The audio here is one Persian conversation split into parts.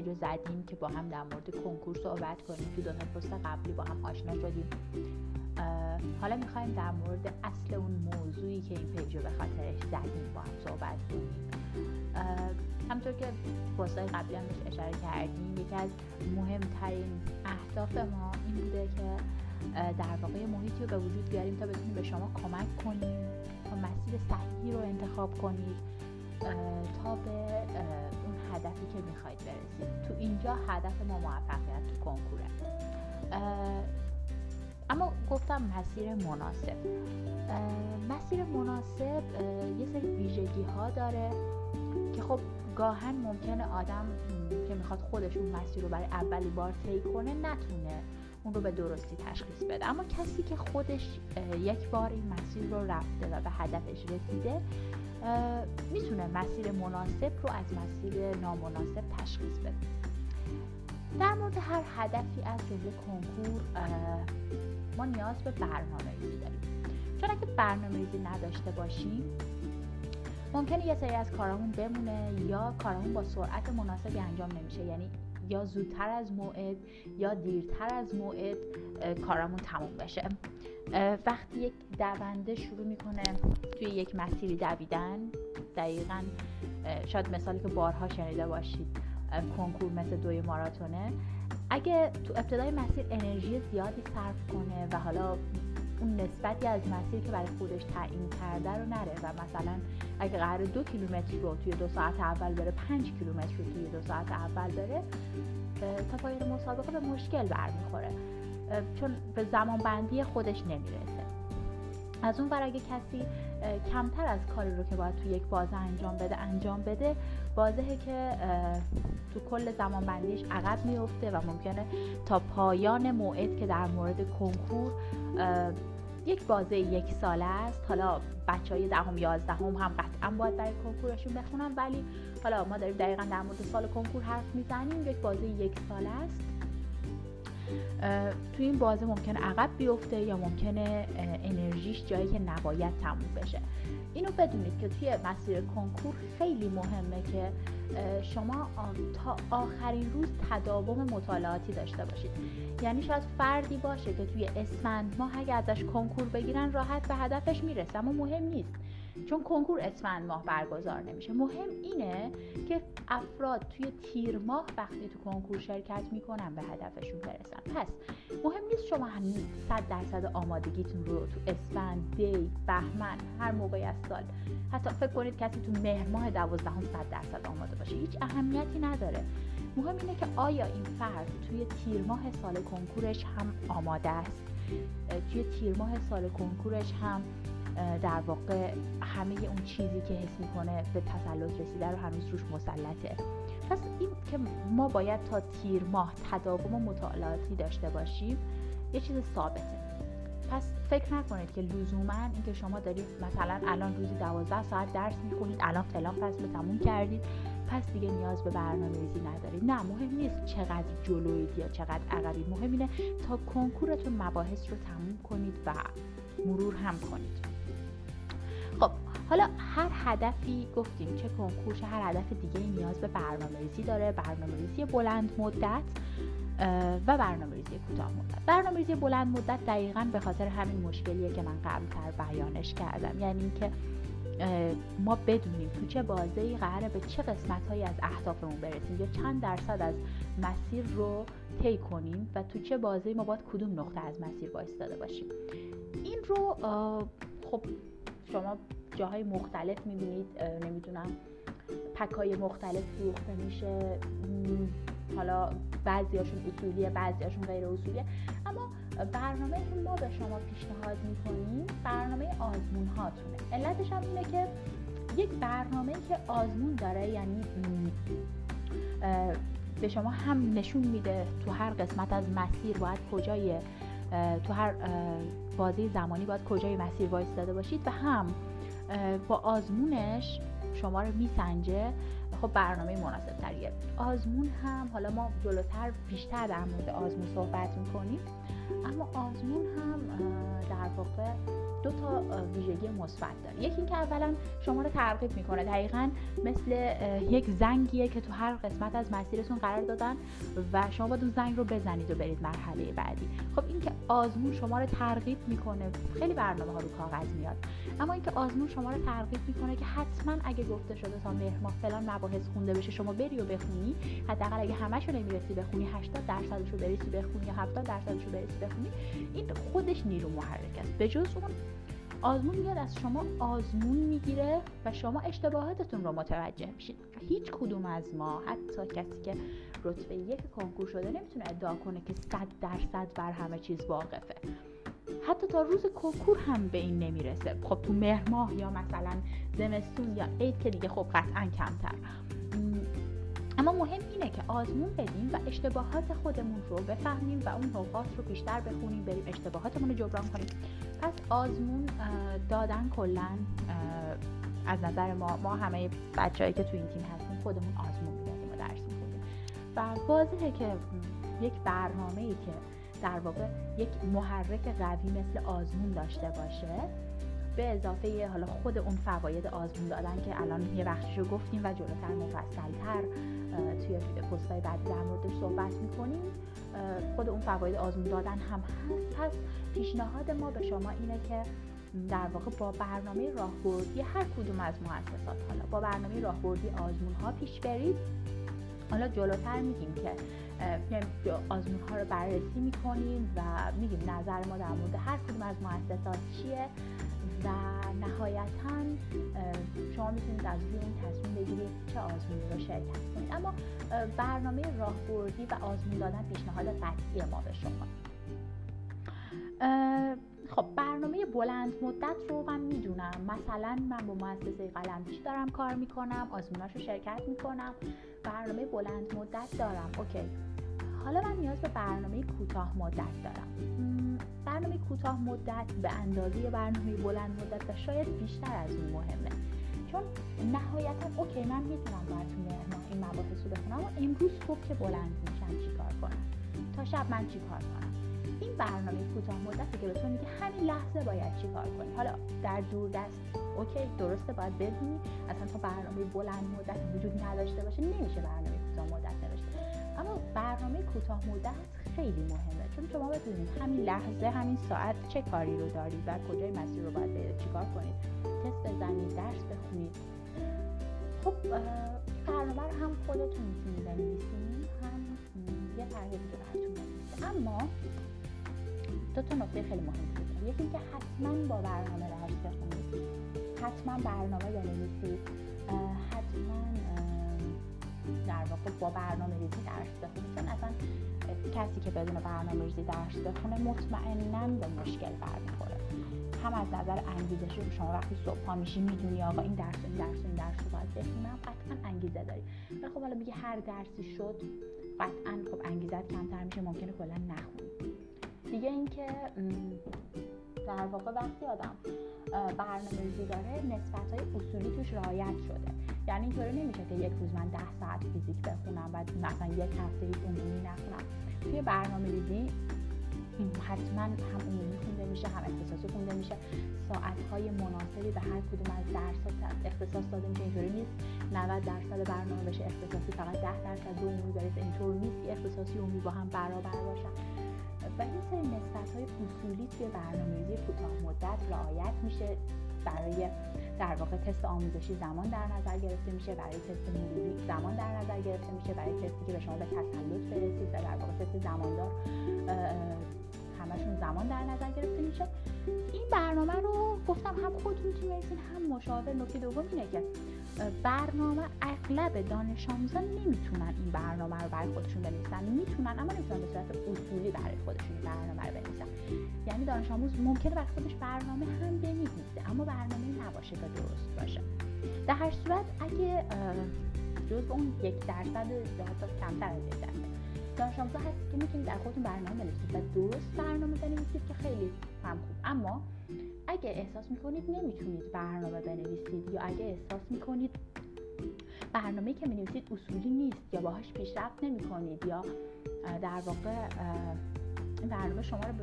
رو زدیم که با هم در مورد کنکور صحبت کنیم. تو دو تا پست قبلی با هم آشنا شدیم. حالا می‌خوایم در مورد اصل اون موضوعی که این پیج به خاطرش زدیم با هم صحبت کنیم. همطور که پستای قبلی هم اشاره کردیم یکی از مهمترین اهداف ما این بوده که در واقع محیطی رو به وجود بیاریم تا بتونیم به شما کمک کنیم تا مسیر صحیحی رو انتخاب کنید تا به هدفی که می‌خواید برسید. تو اینجا هدف ما موفقیت تو کنکوره. اما گفتم مسیر مناسب. مسیر مناسب یه سری ویژگی ها داره که خب گاهن ممکنه آدم که می‌خواد خودش اون مسیر رو برای اولی بار طی کنه نتونه اون رو به درستی تشخیص بده. اما کسی که خودش یک بار این مسیر رو رفته و به هدفش رسیده می‌تونه مسیر مناسب رو از مسیر نامناسب تشخیص بده. در مورد هر هدفی از جمله کنکور ما نیاز به برنامه ریزی داریم. چون اگه برنامه ریزی نداشته باشیم ممکنه یه سری از کارامون بمونه یا کارامون با سرعت مناسبی انجام نمیشه. یعنی یا زودتر از موعد یا دیرتر از موعد کارامون تموم بشه. وقتی یک دونده شروع می‌کنه توی یک مسیری دویدن دقیقا شاید مثالی که بارها شنیده باشید کنکور مثل دوی ماراتونه. اگه تو ابتدای مسیر انرژی زیادی صرف کنه و حالا اون نسبتی از مسیر که برای خودش تعیین کرده رو نره و مثلا اگه قرار دو کیلومتر رو توی دو ساعت اول بره پنج کیلومتر رو توی دو ساعت اول بره تا پایان مسابقه به مشکل برمیخوره. چون به زمان بندی خودش نمی‌رسه. از اون اگه کسی کمتر از کاری رو که باید تو یک بازه انجام بده انجام بده واضحه که تو کل زمان بندیش عقب میفته و ممکنه تا پایان موعد که در مورد کنکور یک بازه یک ساله است. حالا بچه های دهم یازدهم هم قطعا باید برای کنکورشون بخونن ولی حالا ما داریم دقیقا در مورد سال کنکور حرف می‌زنیم. یک بازه یک ساله است. تو این بازه ممکنه عقب بیفته یا ممکنه انرژیش جایی که نباید تموم بشه. اینو بدونید که توی مسیر کنکور خیلی مهمه که شما تا آخرین روز تداوم مطالعاتی داشته باشید. یعنی شاید فردی باشه که توی اسفند ماه اگه ازش کنکور بگیرن راحت به هدفش می‌رسه اما مهم نیست. چون کنکور اسفند ماه برگزار نمیشه. مهم اینه که افراد توی تیر ماه وقتی تو کنکور شرکت می‌کنن به هدفشون برسن. پس مهم نیست شما هنوز صد درصد آمادگیتون رو تو اسفند دی بهمن هر موقعی از سال حتی فکر کنید کسی تو مهر ماه دوازدهم صد درصد آماده باشه. هیچ اهمیتی نداره. مهم اینه که آیا این فرد توی تیر ماه سال کنکورش هم آماده است؟ توی تیر ماه سال کنکورش هم در واقع همه اون چیزی که حس می‌کنه به تسلط رسیده رو هنوز روش مسلطه. پس این که ما باید تا تیر ماه تداوم مطالعاتی داشته باشیم یه چیز ثابته. پس فکر نکنید که لزوما اینکه شما دارید مثلا الان روزی دوازده ساعت درس می‌خونید الان فلان فصل تموم کردید پس دیگه نیاز به برنامه ریزی ندارید. نه مهم نیست چقدر جلوید یا چقدر عقبید. مهم اینه تا کنکورتون مباحث رو تموم کنید و مرور هم کنید. خب حالا هر هدفی گفتیم چه کنکور چه هر هدف دیگه نیاز به برنامه ریزی داره برنامه ریزی بلند مدت و برنامه ریزی کوتاه مدت. برنامه ریزی بلند مدت دقیقا به خاطر همین مشکلیه که من قبلتر بیانش کردم. یعنی اینکه ما بدونیم تو چه بازه قراره به چه قسمت هایی از اهدافمون برسیم یا چند درصد از مسیر رو طی کنیم و تو چه بازه ما باید کدوم نقطه از مسیر وایستاده باشیم. این رو خب شما جاهای مختلف می‌بینید نمی‌دونم پکای مختلف فروخته میشه حالا بعضیاشون اصولیه بعضیاشون غیر اصولیه. اما برنامه که ما به شما پیشنهاد می‌کنیم برنامه آزمون هاتونه علتش هم اینه که یک برنامه که آزمون داره یعنی به شما هم نشون میده تو هر قسمت از مسیر باید کجای تو هر بازی زمانی باید کجای مسیر وایستاده باشید و هم با آزمونش شما رو میسنجه. خب برنامه مناسب تریه آزمون هم حالا ما جلوتر بیشتر در مورد آزمون صحبت می‌کنیم. اما آزمون هم در واقع دو تا ویژگی مثبت داره. یکی اینکه اولا شما رو ترغیب می‌کنه. دقیقا مثل یک زنگیه که تو هر قسمت از مسیرتون قرار دادن و شما باید اون زنگ رو بزنید و برید مرحله بعدی. خب اینکه آزمون شما رو ترغیب می‌کنه خیلی برنامه ها رو کاغذ میاد. اما اینکه آزمون شما رو ترغیب می‌کنه که حتما اگه گفته شده تا مهر ماه فلان مباحث خونده بشه شما بری و بخونی. حداقل اگه همشو نمی‌رسی بخونی 80 درصدش رو برسی بخونی یا 70 درصدش رو برسی بخونی این خودش نیرو محرک است. به جز اون آزمون میاد از شما آزمون می‌گیره و شما اشتباهاتتون رو متوجه میشید. هیچ کدوم از ما حتی کسی که رتبه یک کنکور شده نمی‌تونه ادعا کنه که صد درصد بر همه چیز واقفه. حتی تا روز کنکور هم به این نمی‌رسه. خب تو مهر ماه یا مثلا زمستون یا عید که دیگه خب قطعا کمتر. اما مهم اینه که آزمون بدیم و اشتباهات خودمون رو بفهمیم و اون نقاط رو بیشتر بخونیم بریم اشتباهاتمون رو جبران کنیم. پس آزمون دادن کلا از نظر ما ما همه بچههایی که تو این تیم هستیم خودمون آزمون می‌دادیم و درس میخوندیم. و واضحه که یک برنامه ای که در واقع یک محرک قوی مثل آزمون داشته باشه به اضافه حالا خود اون فواید آزمون دادن که الان یه بخششو گفتیم و جلوتر مفصلتر توی پستای بعدی در موردش صحبت می‌کنیم. خود اون فواید آزمون دادن هم هست. پس پیشنهاد ما به شما اینه که در واقع با برنامه راهبردی هر کدوم از مؤسسات حالا با برنامه راهبردی آزمون ها پیش برید. حالا جلوتر میگیم که آزمون ها رو بررسی می‌کنیم و میگیم نظر ما در مورد هر کدوم از مؤسسات چیه. و نهایتا شما می‌تونید از روی اون تصمیم بگیرید چه آزمونی رو شرکت کنید. اما برنامه راهبردی و آزمون دادن پیشنهاد قطعی ما به شما. خب برنامه بلند مدت رو من می‌دونم. مثلا من با مؤسسه قلمچی دارم کار می‌کنم آزموناش رو شرکت می‌کنم. برنامه بلند مدت دارم. اوکی. حالا من نیاز به برنامه کوتاه مدت دارم. برنامه کوتاه مدت به اندازه برنامه بلند مدت و شاید بیشتر از اون مهمه. چون نهایتا اوکی من می‌تونم باید تو ماه این مباحث رو بخونم اما امروز صبح که بلند میشم چیکار کنم؟ تا شب من چیکار کنم؟ این برنامه کوتاه مدتی که به تو میگه همین لحظه باید چیکار کنی؟ حالا در دور دست اوکی درسته باید بدونی اصلا تا برنامه بلند مدت وجود نداشته باشه نمیشه برنامه کوتاه مدت نوشت اما برنامه کوتاه مدت خیلی مهمه چون شما بدونید همین لحظه همین ساعت چه کاری رو دارید و کجای مسیر رو باید برید چیکار کنید تست بزنید درس بخونید. خب برنامه رو هم خودتون می‌تونید بنویسید هم یه طرح دیگه براتون اما دو تا نکته خیلی مهم بود. یکی اینکه حتما با برنامه درس بخونید. حتما برنامه بنویسید. حتما در واقع با برنامه ریزی درس بخونید چون اصلا کسی که بدون برنامه ریزی درس بخونه مطمئنا به مشکل برمیخوره. هم از نظر انگیزشی شما وقتی صبح پا میشی می‌دونی آقا این درس این درس این درس رو باید بخونم قطعا انگیزه داری ولی خب حالا میگه هر درسی شد قطعا خب انگیزت کمتر میشه ممکنه کلا نخونی. دیگه اینکه در واقع وقتی آدم برنامه ریزی داره نسبت های اصولی توش رعایت شده. یعنی اینطوری نمیشه که یک روز من ده ساعت فیزیک بخونم و مثلا یک هفته عمومی نخونم. توی برنامه ریزی حتما هم عمومی خونده میشه هم اختصاصی خونده میشه. ساعت های مناسبی به هر کدوم از درس اختصاص داده میشه اینطوری نیست. 90 درصد برنامه بشه اختصاصی فقط 10 درصد عمومی برسه اینطور نیست اختصاصی عمومی با هم برابر باشن و این سری نسبت های اصولی توی برنامه‌ریزی کوتاه مدت رعایت میشه برای در واقع تست آموزشی زمان در نظر گرفته میشه برای تست مروری زمان در نظر گرفته میشه برای تستی که به شما به تسلط برسید و در واقع تست زماندار همشون زمان در نظر گرفته میشه. این برنامه رو گفتم هم خودتون می‌تونید هم مشاور. نکته دوم اینه که برنامه اغلب دانش آموزان نمی‌تونن این برنامه رو برای خودشون بنویسن. می‌تونن اما نمی‌تونن به صورت اصولی برای خودشون برنامه رو بنویسن. یعنی دانش آموز ممکنه برای خودش برنامه هم بنویسه اما برنامه نباشه که درست باشه. در هر صورت اگه جز اون یک درصد یا حتی کمتر از یک درصد دانش آموزا هست که می‌تونید در خودتون برنامه بنویسید و درست برنامه بنویسید که خیلی هم خوب. اما اگه احساس می‌کنید نمی‌تونید برنامه بنویسید یا اگه احساس می‌کنید برنامه که می‌نویسید اصولی نیست یا باهاش پیشرفت نمی‌کنید یا در واقع این برنامه شما رو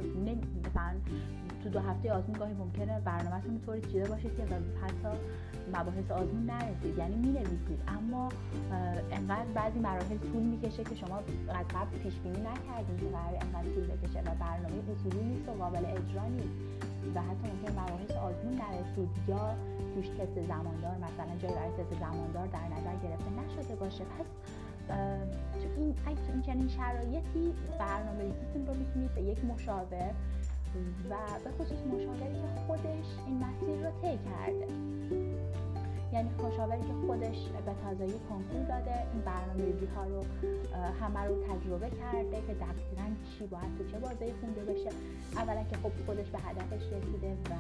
مثلا تو دو هفته آزمون گاهی ممکنه برنامهتون طوری چیده باشید که حتی مباحث آزمون نرسید یعنی می نویسید اما انقدر بعضی مراحل طول می‌کشه که شما از قبل پیش بینی نکردین که قرار انقدر طول بکشه و برنامه اصولی نیست و قابل اجرا نیست. و حتی ممکن مباحث آزمون نرسید یا توش تست زماندار مثلا جای برای تست زماندار در نظر گرفته نشده باشه. پس تو این این چنین شرایطی برنامه ریزیتون رو می‌تونید به یک مشاور و به خصوص مشاوری که خودش این مسیر رو طی کرده. یعنی مشاوری که خودش به تازگی کنکور داده. این برنامه ریزی ها رو همه رو تجربه کرده که دقیقا چی باید تو چه بازه خونده بشه اولا که خب خودش به هدفش رسیده و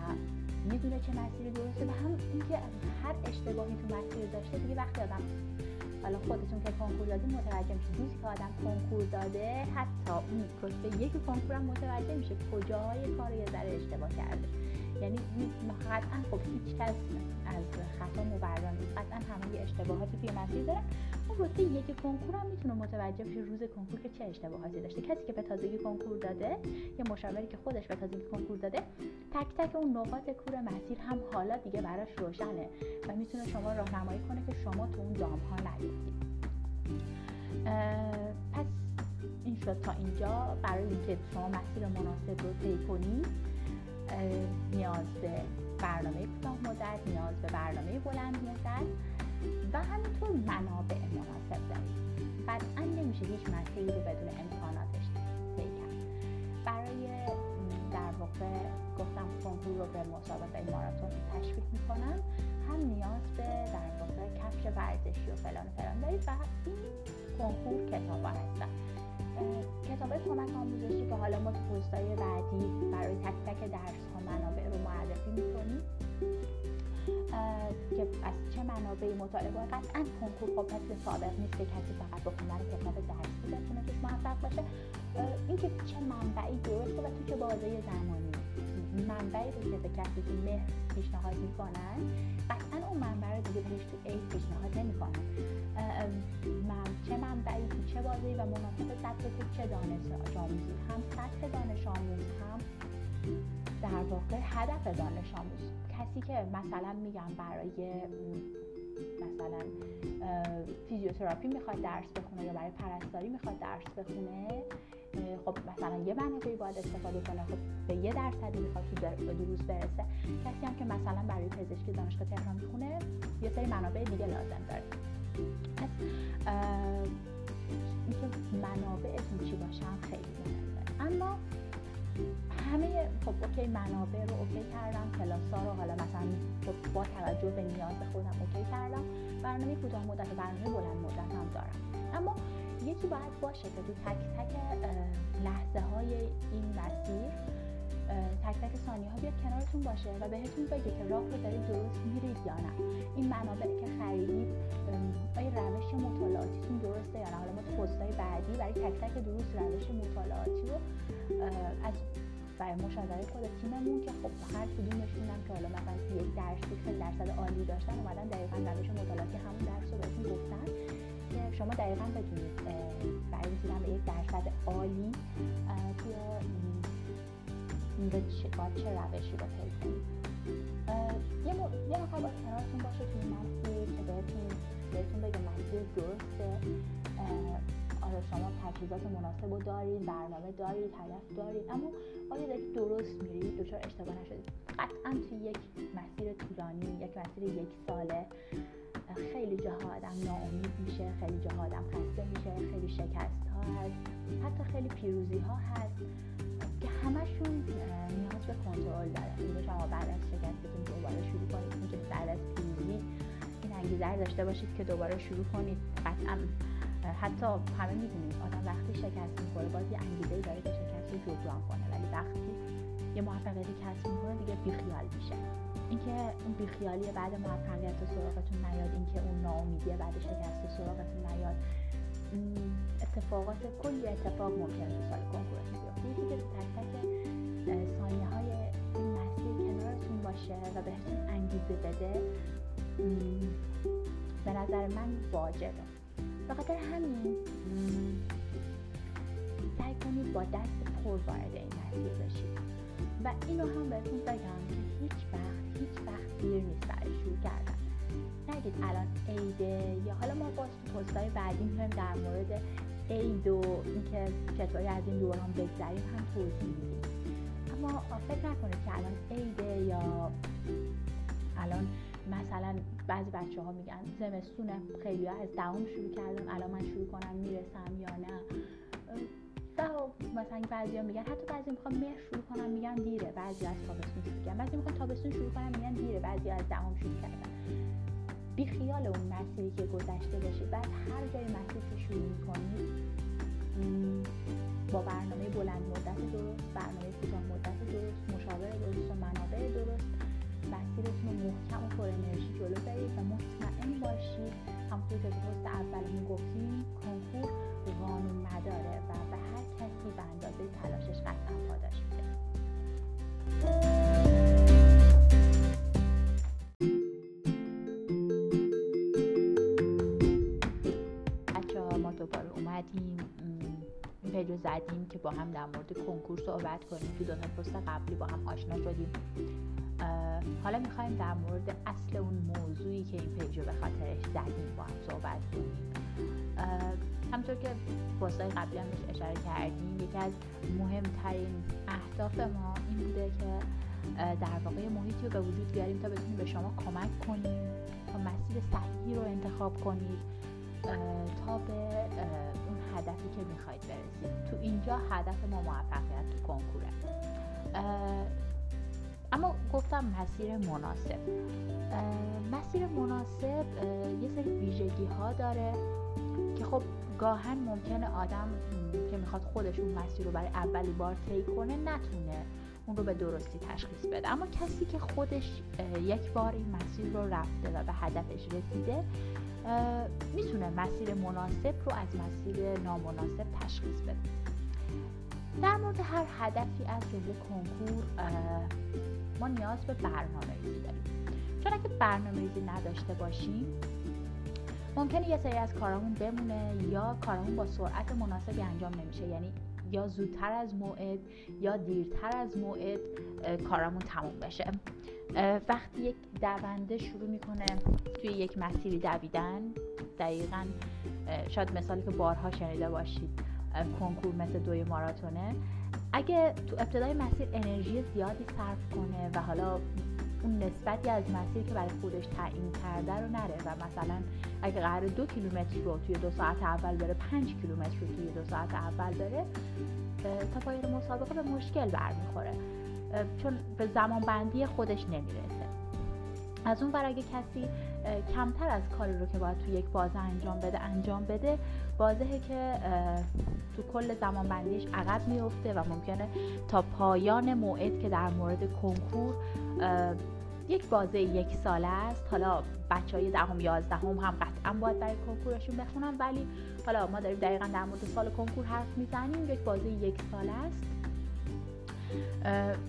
می‌دونه چه مسیری درسته و هم اینکه هر اشتباهی تو مسیر داشته دیگه وقتی آدم حالا خودتون که کنکور دادین متوجه میشه روزی که آدم کنکور داده حتی اون رتبه یک کنکور هم متوجه میشه کجاهای کار یه ذره اشتباه کرده. یعنی قطعا خب هیچ کس از خطا مبرا نیست. قطعا همه اشتباهاتی توی مسیر داره. اون رتبه یک کنکور هم می‌تونه متوجه بشه روز کنکور که چه اشتباهاتی داشته. کسی که به تازگی کنکور داده یا مشاوری که خودش به تازگی کنکور داده تک تک اون نقاط کور مسیر هم حالا دیگه براش روشنه و می‌تونه شما راهنمایی کنه که شما تو اون دام ها نیفتید پس این شد تا اینجا. برای اینکه شما مسیر مناسب رو طی کنید نیاز به برنامه کوتاه مدت نیاز به برنامه بلند مدت و همینطور منابع مناسب دارید قطعا نمیشه هیچ مسیری رو بدون امکاناتش طی کرد برای در واقع گفتم کنکور رو به مسابقه ماراتون تشویق می‌کنم. هم نیاز به در واقع کفش ورزشی و فلان فلان دارید و این کنکور کتاب هستن. کتاب کمک آموزشی که حالا ما تو پستای بعدی برای تک تک درس ها منابع رو معرفی می‌کنیم که از چه منابعی؟ مطالعه قطعا کنکور خب مثل سابق نیست که کسی فقط با خوندن کتاب درسی بتونه توش موفق باشه. اینکه چه منبعی درسته و تو چه بازه زمانی. منبعی رو که به کسی که مهر پیشنهاد می‌کنن اون منبع رو دیگه بهش تو ای پیشنهاد نمی‌کنن چه منبعی تو چه بازه و مناسب سطح تو چه دانش آموزی. هم سطح دانش آموز هم در واقع هدف دانش آموز. کسی که مثلا میگم برای مثلا فیزیوتراپی می‌خواد درس بخونه یا برای پرستاری می‌خواد درس بخونه خب مثلا یه منابعی باید استفاده کنه. خب به یه درصدی می‌خواد تو دروس برسه. کسی هم که مثلا برای پزشکی دانشگاه تهران می‌خونه یه سری منابع دیگه لازم داره. پس اینکه منابعتون چی باشن خیلی مهمه. اما همه خب okay منابع رو okay کردم کلاس ها رو حالا مثلا خب با توجه به نیاز خودم okay کردم. برنامه کوتاه مدت و برنامه بلند مدت هم دارم. اما یکی باید باشه که تو تک تک لحظه های این مسیر تک تک ثانیه ها بیاد کنارتون باشه و بهتون بگه که راه رو دارید درست میرید یا نه. این منابعی که خریدید آیا روش مطالعاتیتون درسته یا نه؟ حالا ما تو بعدی برای تک تک دروس روش مطالعاتی رو از برای مشاوره خود تیممون که خب هر کدومشون هم که حالا مثلا یک درسی خیلی درصد عالی داشتن اومدن دقیقا روش مطالعاتی همون درس رو بهتون گفتن. که شما دقیقا بتونید برای رسیدن به یک درصد عالی توی باید چه روشی رو طی کنید. یه, نفر باید کنارتون باشه توی مسیر که بهتون بگه مسیر درسته آره شما تجهیزات مناسب رو دارید برنامه دارید هدف دارید اما آیا دارید درست میرید دچار اشتباه نشدید قطعا توی یک مسیر طولانی یک مسیر یک ساله خیلی جاها آدم ناامید میشه خیلی جاها آدم خسته میشه خیلی شکست ها هست حتی خیلی پیروزی ها هست که همشون نیاز به کنترل داره اینجا شما بعد از شکستتون دوباره شروع کنید. اینجا بعد از پیروزی این انگیزه داشته باشید که دوباره شروع کنید. قطعا حتی همه می‌دونید آدم وقتی شکست می‌خوره باز یه انگیزه داره که شکست رو جبران کنه. ولی وقتی یه موفقیتی کسب می‌کنه دیگه بیخیال میشه. اینکه اون بیخیالی بعد موفقیت و سراغتون نیاد اینکه اون ناامیدی بعد شکست و سراغتون نیاد اتفاقات کلی اتفاق ممکنه تو سال کنکورتون بیفته. که تک تک های این مسیر کنارتون باشه و بهتون انگیزه بده. به نظر من واجبه. به خاطر همین. سعی کنید با دست برخورد وارد این مسیر بشید. و اینو هم بهتون بگم که هیچ وقت هیچ وقت دیر نیست برای شروع کردن. نگید الان عیده یا حالا ما باز تو پستای بعدی میایم در مورد عید و اینکه چطوری از این دوران بگذریم هم توضیح میدیم. اما فکر نکنید که الان عیده یا الان مثلا بعضی بچه ها میگن زمستونه خیلی ها از دهم شروع کردن الان من شروع کنم می‌رسم یا نه. مثلا بعضی ها میگن حتی بعضی می‌خوان مهر شروع کنم میگن دیره بعضی از تابستون شروع کردن. بعضی می‌خوان تابستون شروع کنم میگن دیره بعضی از دهم شروع کردن. بی خیال اون مسیری که گذشته باشید بعد هر جای مسیر که شروع می‌کنید با برنامه بلند مدت درست برنامه کوتاه مدت درست مشاور درست و منابع درست مسیرتون رو محکم و پر انرژی جلو برید و مطمئن باشید همونطور که پست اولمون گفتیم کنکور قانون نداره و به هر کسی به اندازه تلاشش قطعا پاداش میده ما زدیم که با هم در مورد کنکور صحبت کنیم. که دو پست قبلی با هم آشنا شدیم. حالا می‌خوایم در مورد اصل اون موضوعی که این پیج رو به خاطرش زدیم با هم صحبت کنیم. همطور که پستای قبلی هم اشاره کردیم یکی از مهمترین اهداف ما این بوده که در واقع محیطی رو به وجود بیاریم تا بتونیم به شما کمک کنیم تا مسیر صحیحی رو انتخاب کنید تا به اون هدفی که می‌خواید برسید تو اینجا هدف ما موفقیت تو کنکوره. اما گفتم مسیر مناسب. مسیر مناسب یه سری ویژگی ها داره که خب گاهن ممکنه آدم که می‌خواد خودش اون مسیر رو برای اولی بار طی کنه نتونه اون رو به درستی تشخیص بده. اما کسی که خودش یک بار این مسیر رو رفته و به هدفش رسیده می‌تونه مسیر مناسب رو از مسیر نامناسب تشخیص بده. در مورد هر هدفی از جمله کنکور ما نیاز به برنامه ریزی داریم. چون اگه برنامه ریزی نداشته باشیم ممکنه یه سری از کارامون بمونه یا کارامون با سرعت مناسبی انجام نمیشه. یعنی یا زودتر از موعد یا دیرتر از موعد کارامون تموم بشه. وقتی یک دونده شروع می‌کنه توی یک مسیری دویدن دقیقا شاید مثالی که بارها شنیده باشید. کنکور مثل دوی ماراتونه. اگه تو ابتدای مسیر انرژی زیادی صرف کنه و حالا اون نسبتی از مسیر که برای خودش تعیین کرده رو نره و مثلا اگه قرار دو کیلومتر رو توی دو ساعت اول بره پنج کیلومتر رو توی دو ساعت اول بره تا پایان مسابقه به مشکل برمیخوره. چون به زمان بندی خودش نمی‌رسه. از اون بر اگه کسی کمتر از کاری رو که باید تو یک بازه انجام بده انجام بده واضحه که تو کل زمان بندیش عقب میفته و ممکنه تا پایان موعد که در مورد کنکور یک بازه یک ساله است. حالا بچه های دهم یازدهم هم قطعا باید برای کنکورشون بخونن ولی حالا ما داریم دقیقا در مورد سال کنکور حرف می‌زنیم. یک بازه یک ساله است.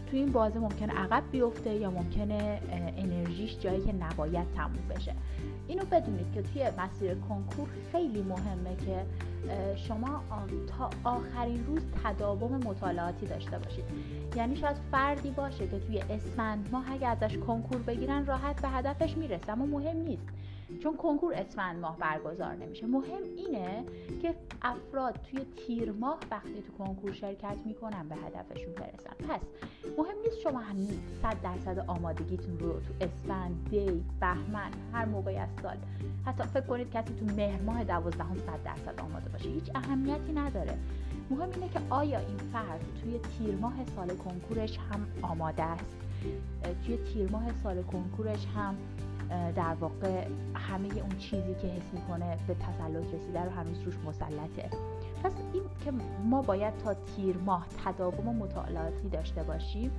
تو این بازه ممکنه عقب بیفته یا ممکنه انرژیش جایی که نباید تموم بشه. اینو بدونید که توی مسیر کنکور خیلی مهمه که شما تا آخرین روز تداوم مطالعاتی داشته باشید. یعنی شاید فردی باشه که توی اسفند ماه اگه ازش کنکور بگیرن راحت به هدفش می‌رسه اما مهم نیست. چون کنکور اسفند ماه برگزار نمیشه. مهم اینه که افراد توی تیر ماه وقتی تو کنکور شرکت می‌کنن به هدفشون برسن. پس مهم نیست شما همین صد درصد آمادگیتون رو تو اسفند دی بهمن هر موقعی از سال حتی فکر کنید کسی تو مهر ماه دوازدهم صد درصد آماده باشه. هیچ اهمیتی نداره. مهم اینه که آیا این فرد توی تیر ماه سال کنکورش هم آماده است؟ توی تیر ماه سال کنکورش هم در واقع همه اون چیزی که حس می‌کنه به تسلط رسیده رو هنوز روش مسلطه. پس این که ما باید تا تیر ماه تداوم مطالعاتی داشته باشیم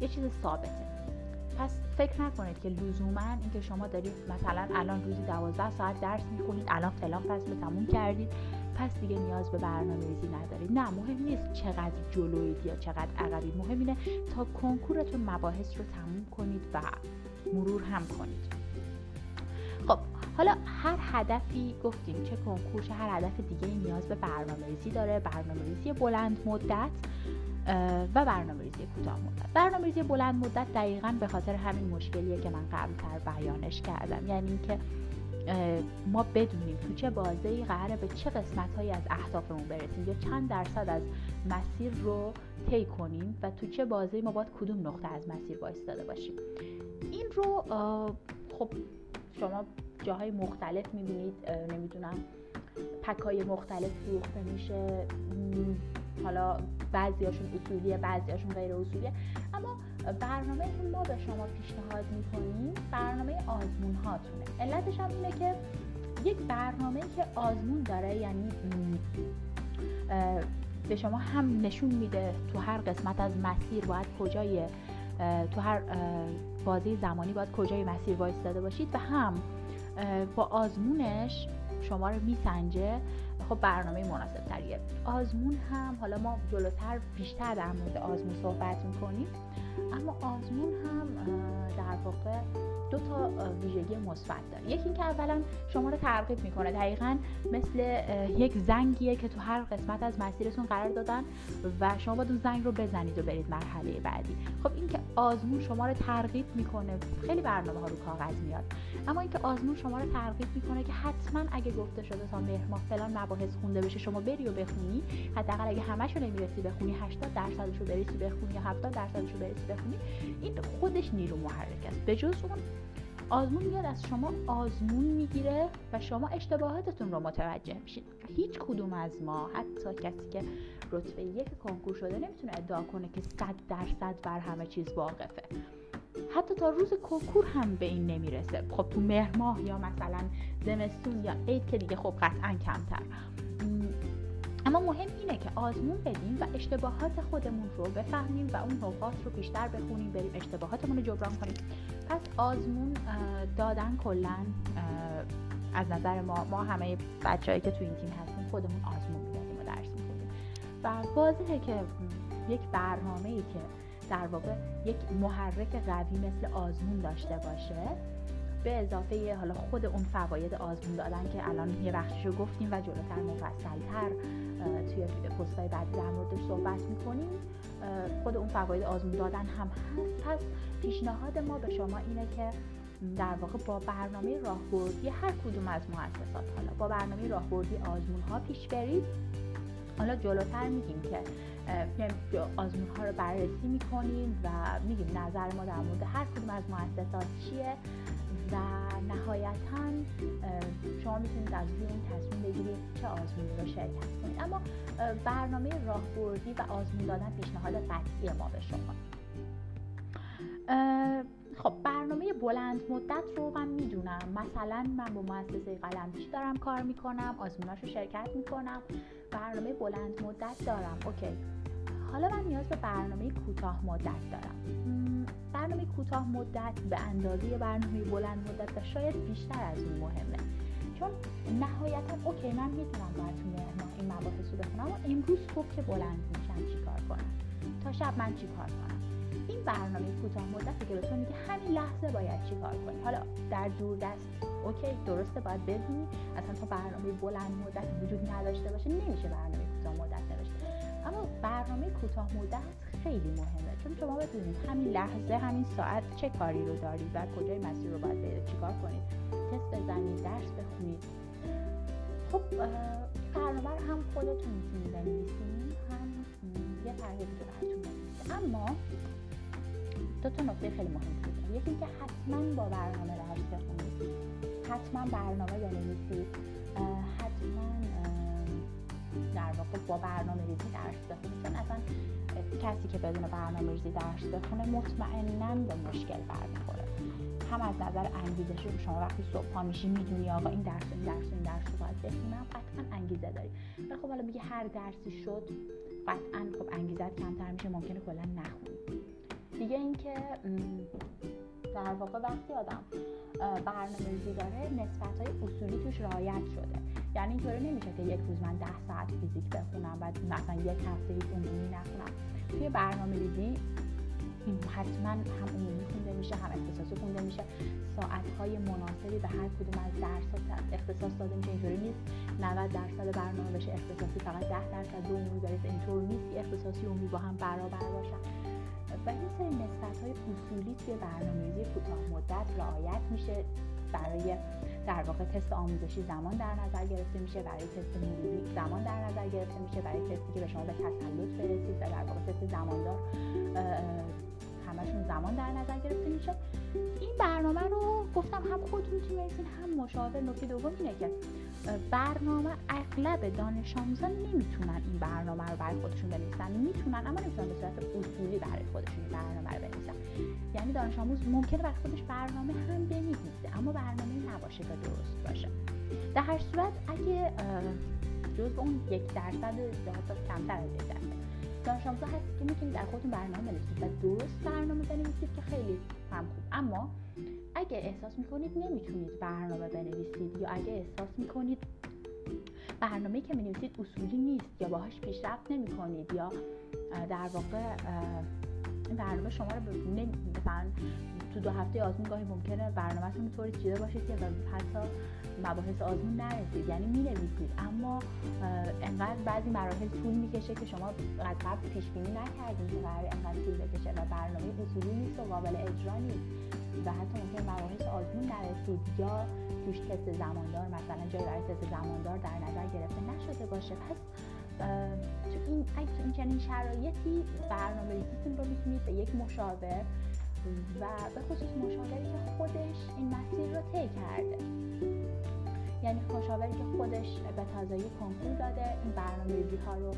یه چیز ثابته. پس فکر نکنید که لزوما اینکه شما دارید مثلا الان روزی دوازده ساعت درس می‌خونید الان فلان فصل تموم کردید پس دیگه نیاز به برنامه ریزی ندارید. نه مهم نیست چقدر جلوید یا چقدر عقبید مهم اینه تا کنکورتون مباحث رو تموم کنید و مرور هم کنید. حالا هر هدفی گفتیم چه کنکور چه هر هدف دیگه نیاز به برنامه ریزی داره. برنامه ریزی بلند مدت و برنامه ریزی کوتاه مدت. برنامه ریزی بلند مدت دقیقا به خاطر همین مشکلیه که من قبلتر بیانش کردم. یعنی اینکه ما بدونیم تو چه بازه قراره به چه قسمت هایی از اهدافمون برسیم یا چند درصد از مسیر رو طی کنیم و تو چه بازه ما باید کدوم نقطه از مسیر وایستاده باشیم. این رو خب شما جاهای مختلف می‌بینید نمی‌دونم پکای مختلف فروخته میشه حالا بعضیاشون اصولیه بعضیاشون غیر اصولیه. اما برنامه که ما به شما پیشنهاد می‌کنیم برنامه آزمون هاتونه علتش هم اینه که یک برنامه که آزمون داره یعنی به شما هم نشون میده تو هر قسمت از مسیر باید کجای تو هر بازی زمانی باید کجای مسیر وایستاده باشید و هم با آزمونش شما رو میسنجه. خب برنامه مناسب تریه آزمون هم حالا ما جلوتر بیشتر در مورد آزمون صحبت می‌کنیم. اما آزمون هم در واقع دو تا ویژگی مثبت داره. یکی اینکه اولا شما رو ترغیب می‌کنه. دقیقا مثل یک زنگیه که تو هر قسمت از مسیرتون قرار دادن و شما باید اون زنگ رو بزنید و برید مرحله بعدی. خب اینکه آزمون شما رو ترغیب می‌کنه خیلی برنامه ها رو کاغذ میاد. اما اینکه آزمون شما رو ترغیب می‌کنه که حتما اگه گفته شده تا مهر ماه فلان مباحث خونده بشه شما بری و بخونی. حداقل اگه همش رو نمی‌رسی بخونی 80 درصدش رو برسی بخونی یا 70 درصدش رو برسی بخونی این خودش نیرو محرک است به جز اون آزمون میاد از شما آزمون می‌گیره و شما اشتباهاتتون رو متوجه میشید. هیچ کدوم از ما حتی کسی که رتبه یک کنکور شده نمی‌تونه ادعا کنه که صد درصد بر همه چیز واقفه. حتی تا روز کنکور هم به این نمی‌رسه. خب تو مهر ماه یا مثلا زمستون یا عید که دیگه خب قطعا کمتر. اما مهم اینه که آزمون بدیم و اشتباهات خودمون رو بفهمیم و اون نقاط رو بیشتر بخونیم بریم اشتباهاتمون رو جبران کنیم. پس آزمون دادن کلا از نظر ما ما همه بچههایی که تو این تیم هستیم خودمون آزمون می‌دادیم و درس می‌خونیم و واضحه که یک برنامه ای که در واقع یک محرک قوی مثل آزمون داشته باشه به اضافه حالا خود اون فواید آزمون دادن که الان یه بخشش رو گفتیم و جلوتر مفصلتر توی پستای بعدی در موردش صحبت می‌کنیم. خود اون فواید آزمون دادن هم هست. پس پیشنهاد ما به شما اینه که در واقع با برنامه راهبردی هر کدوم از مؤسسات حالا با برنامه راهبردی آزمون ها پیش برید. حالا جلوتر میگیم که آزمون ها رو بررسی می‌کنیم و میگیم نظر ما در مورد هر کدوم از مؤسسات چیه. و نهایتا شما می‌تونید از روی این تصمیم بگیرید چه آزمونی رو شرکت کنید. اما برنامه راهبردی و آزمون دادن پیشنهاد قطعی ما به شما. خب برنامه بلند مدت رو من می‌دونم. مثلا من با مؤسسه قلمچی دارم کار می‌کنم آزموناش رو شرکت می‌کنم. برنامه بلند مدت دارم. اوکی. حالا من نیاز به برنامه کوتاه مدت دارم. برنامه کوتاه مدت به اندازه برنامه بلند مدت و شاید بیشتر از اون مهمه. چون نهایتا اوکی من می‌تونم براتون این مباحث رو بخونم و امروز صبح که بلند میشم چیکار کنم؟ تا شب من چیکار کنم؟ این برنامه کوتاه مدتی که به تو میگه همین لحظه باید چیکار کنی؟ حالا در دور دست اوکی درسته باید بدونی اصلا تا برنامه بلند مدت وجود نداشته باشه نمیشه برنامه کوتاه مدت برنامه کوتاه مدت خیلی مهمه. چون شما بدونید همین لحظه همین ساعت چه کاری رو دارید و کجای مسیر رو باید برید چیکار کنید. تست بزنید درس بخونید. خب برنامه رو هم خودتون می‌تونید بنویسید هم یه تغییر رو براتون اما دو تا نکته خیلی مهم وجود یکی اینکه حتما با برنامه درس بخونید. حتما برنامه بنویسید حتما در واقع با برنامه ریزی درس بخونید چون اصلا کسی که بدون برنامه ریزی درس بخونه مطمئنا به مشکل برمیخوره. هم از نظر انگیزشی شما وقتی صبح پا میشی می‌دونی آقا این درس این درس این درس رو باید بخونم قطعا انگیزه داری ولی خب حالا میگه هر درسی شد قطعا خب انگیزت کمتر میشه ممکنه کلا نخونی. دیگه اینکه در واقع وقتی آدم برنامه ریزی داره نسبت های اصولی توش رعایت شده. یعنی اینطوری نمیشه که یک روز من ده ساعت فیزیک بخونم و مثلا یک هفته عمومی نخونم. توی برنامه ریزی حتما هم عمومی خونده میشه هم اختصاصی خونده میشه. ساعت های مناسبی به هر کدوم از درس اختصاص داده میشه. اینطوری نیست. 90 درصد برنامه بشه اختصاصی فقط 10 درصد عمومی برسه اینطور نیست که اختصاصی عمومی با هم برابر باشن و این سری نسبت های اصولی توی برنامه‌ریزی کوتاه مدت رعایت میشه. برای در واقع تست آموزشی زمان در نظر گرفته میشه برای تست مروری زمان در نظر گرفته میشه برای تستی که به شما به تسلط برسید و در واقع تست زماندار همشون زمان در نظر گرفته میشه. این برنامه رو گفتم هم خودتون می‌تونید هم مشاور نکته دوم اینه که برنامه اغلب دانش آموزان نمی‌تونن این برنامه رو برای خودشون بنویسن. می‌تونن اما نمی‌تونن به صورت اصولی برای خودشون این برنامه رو بنویسن. یعنی دانش آموز ممکنه برای خودش برنامه هم بنویسه اما برنامه نباشه که درست باشه. در هر صورت اگه جز اون یک درصد یا حتی کمتر از یک درصد دانش آموزا هست که می‌تونید در خودتون برنامه بنویسید و درست برنامه بنویسید که خیلی هم خوب. اما اگه احساس می‌کنید نمی‌تونید برنامه بنویسید یا اگه احساس می‌کنید برنامه که می‌نویسید اصولی نیست یا باهاش پیشرفت نمی‌کنید یا در واقع برنامه شما رو مثلا تو دو هفته آزمون گاهی ممکنه برنامهتون طوری چیده باشید که حتی مباحث آزمون نرسید یعنی می نویسید اما انقدر بعضی مراحل طول می‌کشه که شما از قبل پیش بینی نکردید که قرار انقدر طول بکشه و برنامه اصولی نیست و قابل اجرا نیست. و حتی ممکن مباحث آزمون نرسید یا توش تست زماندار مثلا جای برای تست زماندار در نظر گرفته نشده باشه. پس تو این اگه این چنین شرایطی برنامه ریزیتون رو می‌تونید به یک مشاور و به خصوص مشاوری که خودش این مسیر رو طی کرده. یعنی مشاوری که خودش به تازگی کنکور داده این برنامه ها رو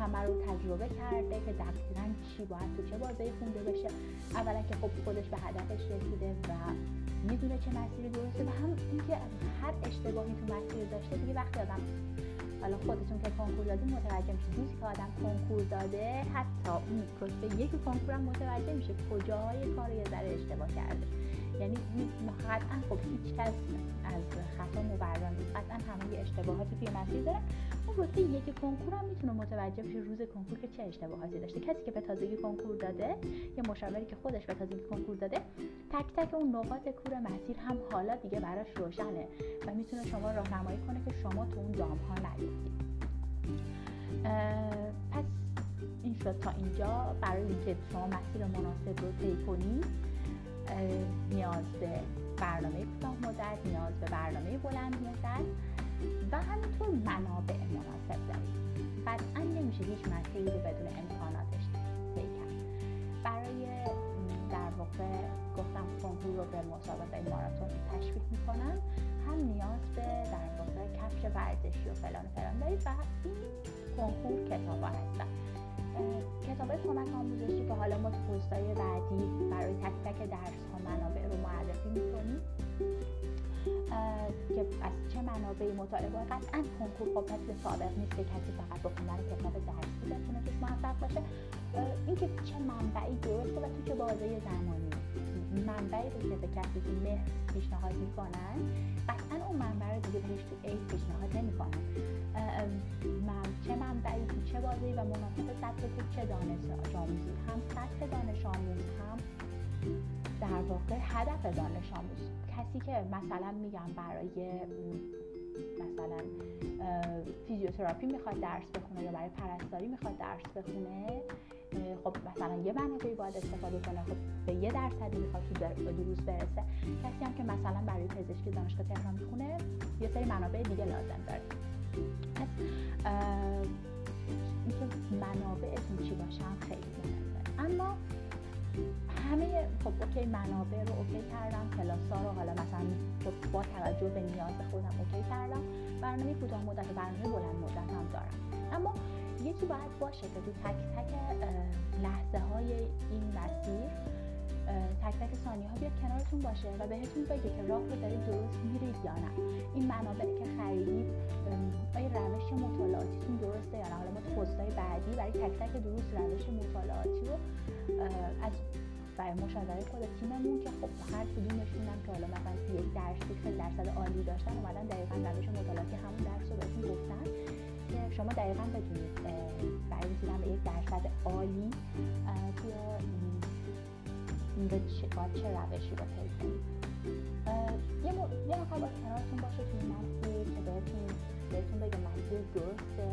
همه رو تجربه کرده که دقیقا چی باید تو چه بازه خونده بشه اولا که خب خودش به هدفش رسیده و می‌دونه چه مسیری درسته و هم اینکه هر اشتباهی تو مسیر داشته دیگه وقتی آدم حالا خودتون که کنکور دادین متوجه میشه روزی که آدم کنکور داده حتی اون رتبه یک کنکور هم متوجه میشه کجاهای کار یه ذره اشتباه کرده. یعنی قطعا خب هیچ کس از خطا مبرا نیست. قطعا همه اشتباهاتی توی مسیر داره. اون رتبه یک کنکور هم می‌تونه متوجه بشه روز کنکور که چه اشتباهاتی داشته. کسی که به تازگی کنکور داده یا مشاوری که خودش به تازگی کنکور داده تک تک اون نقاط کور مسیر هم حالا دیگه براش روشنه و می‌تونه شما راهنمایی کنه که شما تو اون دام ها نیفتید پس این شد تا اینجا. برای اینکه شما مسیر مناسب رو طی کنید نیاز به برنامه کوتاه مدت نیاز به برنامه بلند مدت و همینطور منابع مناسب دارید قطعا نمیشه هیچ مسیری رو بدون امکاناتش طی کرد. برای در واقع گفتم کنکور رو به مسابقه ماراتون تشویق می‌کنن هم نیاز به در واقع کفش ورزشی و فلان فلان دارید و این کنکور کتاب هستن. کتاب کمک آموزشی که حالا ما تو بعدی برای تک تک درس ها منابع رو معرفی می‌کنیم که از چه منابعی مطالبه قطعا کنکور خب مثل سابق نیست که کسی فقط با خوندن کتاب درسی بتونه توش موفق باشه. اینکه چه منبعی درسته و تو چه بازه زمانی. منبعی رو که به کسی که مهر پیشنهاد می‌کنن قطعا اون منبع رو دیگه بهش تو عید پیشنهاد نمی‌کنن. چه منبعی تو چه بازی و مناسب سطح تو چه دانش آموزی. هم سطح دانش آموز هم در واقع هدف دانش آموز. کسی که مثلا میگم برای مثلا فیزیوتراپی می‌خواد درس بخونه یا برای پرستاری می‌خواد درس بخونه خب مثلا یه منابعی باید استفاده کنه. خب به یه درصدی می‌خواد تو دروس برسه. کسی هم که مثلا برای پزشکی دانشگاه تهران می‌خونه یه سری منابع دیگه لازم داره. پس اینکه منابعتون چی باشن خیلی مهمه. اما همه خب okay منابع رو okay کردم کلاس ها رو حالا مثلا با توجه به نیاز خودم okay کردم. برنامه کوتاه مدت برنامه بلند مدت هم دارم. اما یکی باید باشه که تو تک تک لحظه های این مسیر تک تک ثانیه ها بیاد کنارتون باشه و بهتون بگه که راه رو دارید درست میرید یا نه. این منابعی که خریدید آیا روش مطالعاتیتون درسته یا نه؟ حالا ما تو بعدی برای تک تک درست روش مطالعاتی رو از برای مشاوره خود تیممون که خب هر کدومشون هم که حالا مثلا یک درس درصد عالی داشتن اومدن دقیقا روش مطالعاتی همون درس رو بهتون گفتن. شما دقیقا بدونید برای رسیدن به یک درصد عالی توی باید چه, چه روشی رو کنید. با کنارتون باشه توی مسیر که بهتون بهتون بگه مسیر درسته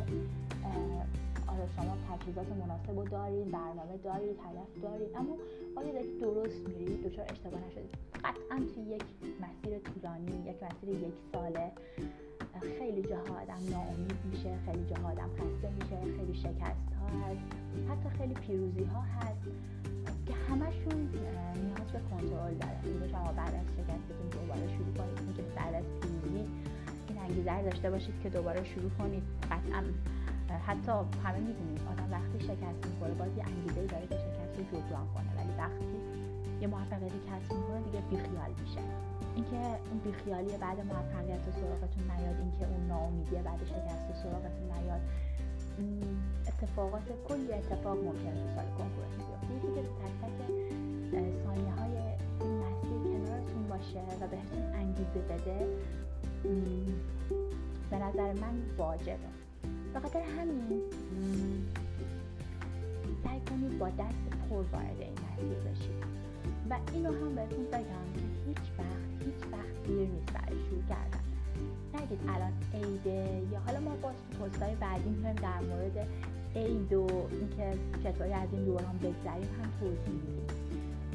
آیا شما تجهیزات مناسب رو دارید برنامه دارید هدف دارید اما آیا دارید درست میرید؟ دچار اشتباه نشدید. قطعا توی یک مسیر طولانی یک مسیر یک ساله خیلی جاها آدم ناامید میشه خیلی جاها آدم خسته میشه خیلی شکست ها هست حتی خیلی پیروزی ها هست که همشون نیاز به کنترل داره اینکه شما بعد از شکستتون دوباره شروع کنید اینکه بعد از پیروزی این انگیزه داشته باشید که دوباره شروع کنید. قطعا حتی همه می‌دونید آدم وقتی شکست می‌خوره باز یه انگیزه داره که شکست رو جبران کنه. ولی وقتی یه موفقیتی کسب می‌کنه دیگه بیخیال میشه. اینکه اون بیخیالی بعد موفقیت سراغتون نیاد اینکه اون ناامیدی بعد شکست سراغتون نیاد. اتفاقات کلی اتفاق ممکن تو سال کنکورتون بیفته. یکی که تک تک ثانیه های این مسیر کنارتون باشه و بهتون انگیزه بده به نظر من واجبه. به خاطر همین سعی کنید با دست پر وارد این مسیر بشید. و اینو هم بهتون بگم که هیچ وقت هیچ وقت دیر نیست برای شروع کردن نگید الان عیده. یا حالا ما باز تو پستای بعدی میایم در مورد عید و اینکه چطوری از این دوران بگذریم هم توضیح میدیم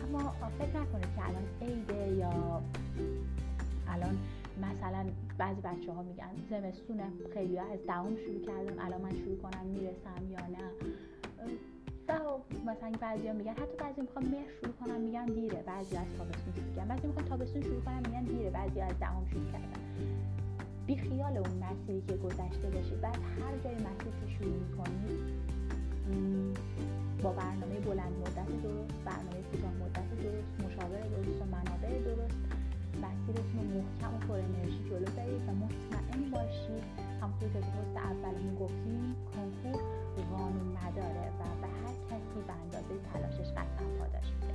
اما فکر نکنید که الان عیده یا الان مثلا بعضی بچه ها میگن زمستونه خیلی از دهم شروع کردم الان من شروع کنم می‌رسم یا نه. تا مثلا بعضیا میگن حتی بعضی می‌خوام مهر شروع کنم میگن دیره. بعضی از تابستون شروع میگن بعضی می‌خوان تابستون شروع کنم میگن دیره. بعضی از دهم شروع کردن. بی خیال اون مسیری که گذشته باشید بعد هر جای مسیر که شروع می‌کنید با برنامه بلند مدت درست برنامه کوتاه مدت درست مشاور درست و منابع درست. مسیرتون رو محکم و پر انرژی جلو برید و مطمئن باشید همونطور که درست اولمون گفتیم کنکور قانون مداره و به هر کسی به اندازه تلاشش قطعا پاداش میده.